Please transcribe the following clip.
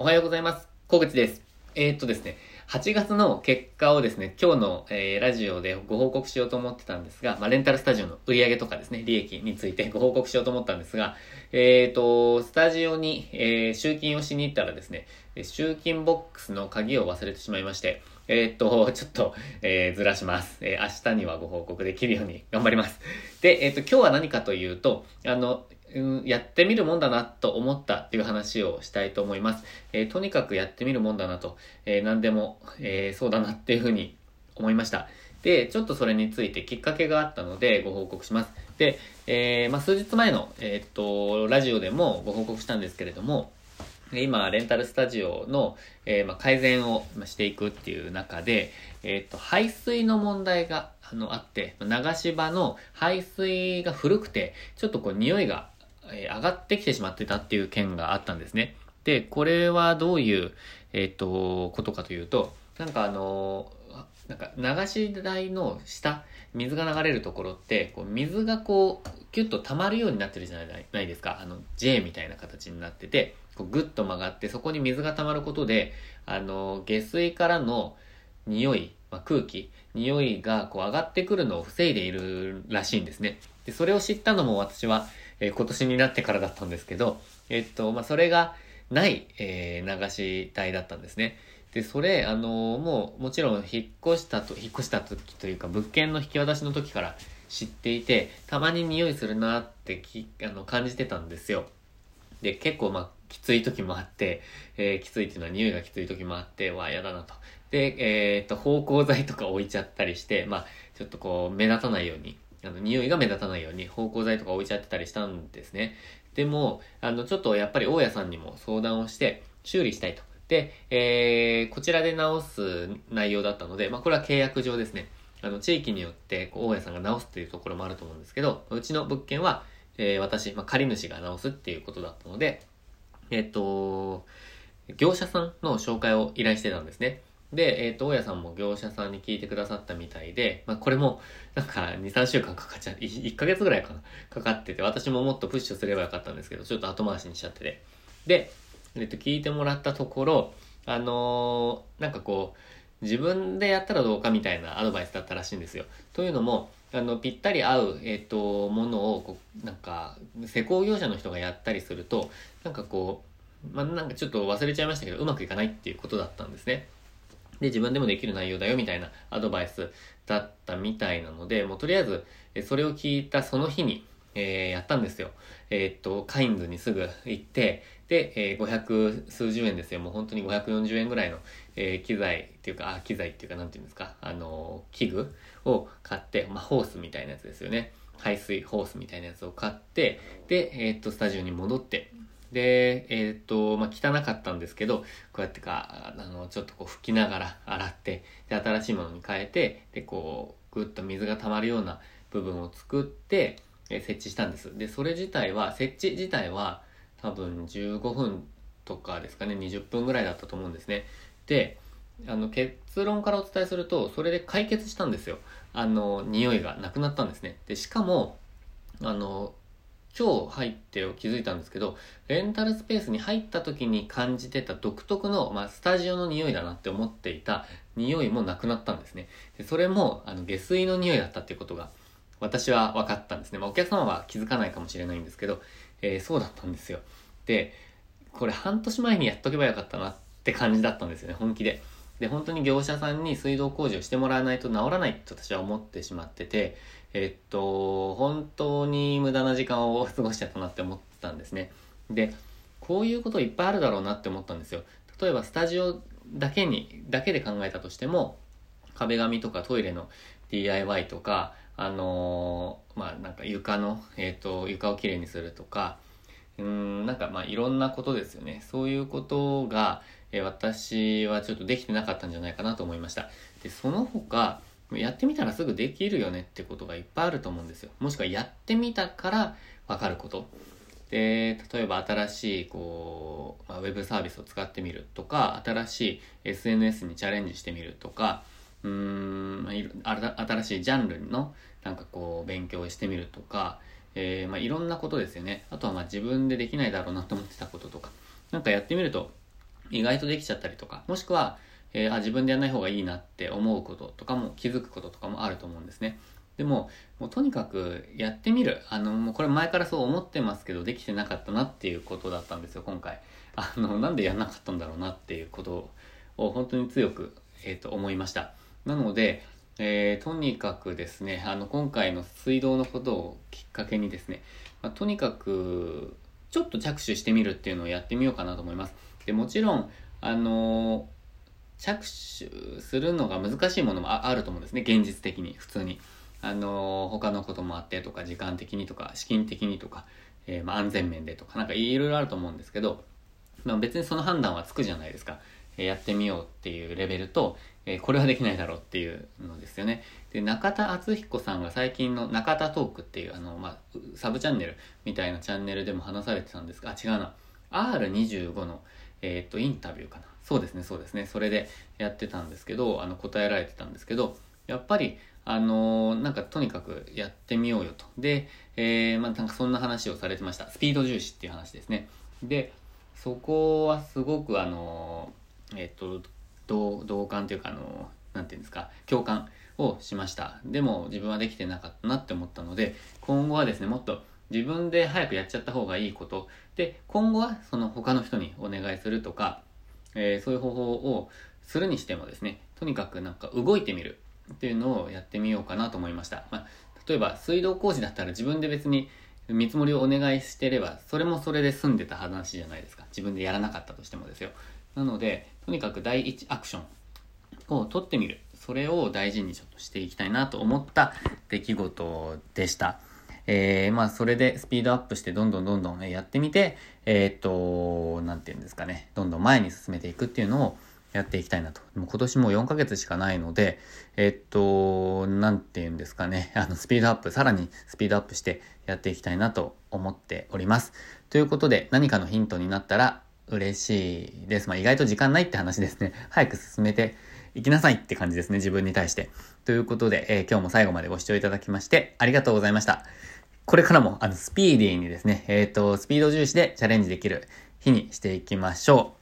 おはようございます。小口です。えー、っとですね、8月の結果をですね、今日の、えー、ラジオでご報告しようと思ってたんですが、まあ、レンタルスタジオの売り上げとかですね、利益について ご報告しようと思ったんですが、えー、っと、スタジオに、え、集金をしに行ったらですね、集金ボックスの鍵を忘れてしまいまして、え、っと、ちょっと、え、ずらします。え、明日にはご報告できるように頑張ります。で、え、っと、今日は何かというと、あの、うん、やってみるもんだなと思ったっていう話をしたいと思います。えー、とにかくやってみるもんだなと、えー、何でも、えー、そうだなっていうふうに思いました。で、ちょっとそれについてきっかけがあったのでご報告します。で、えまあ、数日前の、えっと、ラジオでもご報告したんですけれども、今、レンタルスタジオの、え、まあ、改善をしていくっていう中で、えっ、と、排水の問題があのあって、流し場の排水が古くて、ちょっとこう匂いがえ上がってきてしまってたっていう件があったんですね。で、これはどういう、えっ、と、ことかというと、なんかあのなんか流し台の下、水が流れるところって、こう水がこう、キュッと溜まるようになってるじゃないですか。あの、J みたいな形になってて、こうグッと曲がって、そこに水が溜まることで、あの、下水からの匂い、まあ、空気、匂いがこう上がってくるのを防いでいるらしいんですね。で、それを知ったのも私は、えー、今年になってからだったんですけど、えっと、まあ、それがない、えー、流し台だったんですね。で、それ、あの、もう、もちろん引っ越したと、引っ越した時というか、物件の引き渡しの時から知っていて、たまに匂いするなってき、あの、感じてたんですよ。で、結構、まあ、きつい時もあって、えー、きついっていうのは匂いがきつい時もあって、わあ、やだなと。で、えー、っと、芳香剤とか置いちゃったりして、まあ、ちょっとこう、目立たないように、あの、匂いが目立たないように芳香剤とか置いちゃってたりしたんですね。でも、あの、ちょっとやっぱり大家さんにも相談をして修理したいと。で、えー、こちらで直す内容だったので、まあ、これは契約上ですね。あの、地域によって、こう、大家さんが直すっていうところもあると思うんですけど、うちの物件は、えー、私、まあ、借り主が直すっていうことだったので、えっ、と、業者さんの紹介を依頼してたんですね。で、えっ、ー、と、大家さんも業者さんに聞いてくださったみたいで、まあ、これも、なんか、2、3週間かかっちゃ、1ヶ月ぐらいかな、かかってて、私ももっとプッシュすればよかったんですけど、ちょっと後回しにしちゃってて。で、えっ、ー、と、聞いてもらったところ、あのー、なんかこう、自分でやったらどうかみたいなアドバイスだったらしいんですよ。というのも、あの、ぴったり合う、えっ、と、ものを、こう、なんか、施工業者の人がやったりすると、なんかこう、まあ、なんかちょっと忘れちゃいましたけど、うまくいかないっていうことだったんですね。で、自分でもできる内容だよみたいなアドバイスだったみたいなので、もうとりあえず、それを聞いたその日に、えー、やったんですよ。えー、っと、カインズにすぐ行って、で、えー、500数十円ですよ。もう本当に540円ぐらいの、えー、機材っていうか、あ、機材っていうか、なんていうんですか、あの、器具を買って、まあ、ホースみたいなやつですよね。排水ホースみたいなやつを買って、で、えっと、スタジオに戻って、で、えっ、と、まあ、汚かったんですけど、こうやってか、あの、ちょっとこう拭きながら洗って、で、新しいものに変えて、で、こう、ぐっと水が溜まるような部分を作って、え設置したんです。で、それ自体は、設置自体は、多分15分とかですかね、20分ぐらいだったと思うんですね。で、あの、結論からお伝えすると、それで解決したんですよ。あの、匂いがなくなったんですね。で、しかも、あの、今日入って気づいたんですけど、レンタルスペースに入った時に感じてた独特の、まあ、スタジオの匂いだなって思っていた匂いもなくなったんですね。でそれも、あの、下水の匂いだったっていうことが、私は分かったんですね。まあ、お客様は気づかないかもしれないんですけど、えー、そうだったんですよ。で、これ半年前にやっとけばよかったなって感じだったんですよね、本気で。で、本当に業者さんに水道工事をしてもらわないと治らないと私は思ってしまってて、えっと、本当に無駄な時間を過ごしちゃったなって思ってたんですね。で、こういうこといっぱいあるだろうなって思ったんですよ。例えばスタジオだけに、だけで考えたとしても、壁紙とかトイレの DIY とか、あのー、まあなんか床の、えっ、と、床をきれいにするとか、うん、なんかまあいろんなことですよね。そういうことが、え、私はちょっとできてなかったんじゃないかなと思いました。で、その他、やってみたらすぐできるよねってことがいっぱいあると思うんですよ。もしくはやってみたからわかること。で、例えば新しい、こう、まあ、ウェブサービスを使ってみるとか、新しい SNS にチャレンジしてみるとか、うーん、新しいジャンルのなんかこう、勉強してみるとか、えー、まあ、いろんなことですよね。あとはまあ自分でできないだろうなと思ってたこととか。なんかやってみると、意外とできちゃったりとか、もしくは、えー、あ、自分でやらない方がいいなって思うこととかも気づくこととかもあると思うんですね。でも、もうとにかくやってみる。あの、もうこれ前からそう思ってますけど、できてなかったなっていうことだったんですよ、今回。あの、なんでやんなかったんだろうなっていうことを本当に強く、えっ、ー、と、思いました。なので、えー、とにかくですね、あの、今回の水道のことをかけにですね、まあ、とにかく、ちょっと着手してみるっていうのをやってみようかなと思います。で、もちろん、あのー、着手するのが難しいものもあると思うんですね、現実的に、普通に。あのー、他のこともあってとか、時間的にとか、資金的にとか、えー、まあ、安全面でとか、なんかいろいろあると思うんですけど、まあ、別にその判断はつくじゃないですか。やってみようっていうレベルと、えこれはできないだろうっていうのですよね。で、中田敦彦さんが最近の中田トークっていう、あの、まあ、サブチャンネルみたいなチャンネルでも話されてたんですが、あ、違うな。R25 の、えっ、と、インタビューかな。そうですね、そうですね。それでやってたんですけど、あの、答えられてたんですけど、やっぱり、あのー、なんかとにかくやってみようよと。で、えー、まあ、なんかそんな話をされてました。スピード重視っていう話ですね。で、そこはすごくあのー、えっ、と、同同感というか、あの、なんていうんですか、共感をしました。でも自分はできてなかったなって思ったので、今後はですね、もっと自分で早くやっちゃった方がいいこと。で、今後はその他の人にお願いするとか、えー、そういう方法をするにしてもですね、とにかくなんか動いてみるっていうのをやってみようかなと思いました。まあ、例えば水道工事だったら自分で別に見積もりをお願いしてれば、それもそれで済んでた話じゃないですか。自分でやらなかったとしてもですよ。なので、とにかく第一アクションを取ってみる。それを大事にちょっとしていきたいなと思った出来事でした。えー、まあ、それでスピードアップしてどんどんどんどんやってみて、えー、っと、なんて言うんですかね、どんどん前に進めていくっていうのをやっていきたいなと。も今年も4ヶ月しかないので、えー、っと、なんて言うんですかね、あの、スピードアップ、さらにスピードアップしてやっていきたいなと思っております。ということで、何かのヒントになったら嬉しいです。まあ、意外と時間ないって話ですね。早く進めていきなさいって感じですね、自分に対して。ということで、えー、今日も最後までご視聴いただきまして、ありがとうございました。これからも、あの、スピーディーにですね、えっ、ー、と、スピード重視でチャレンジできる日にしていきましょう。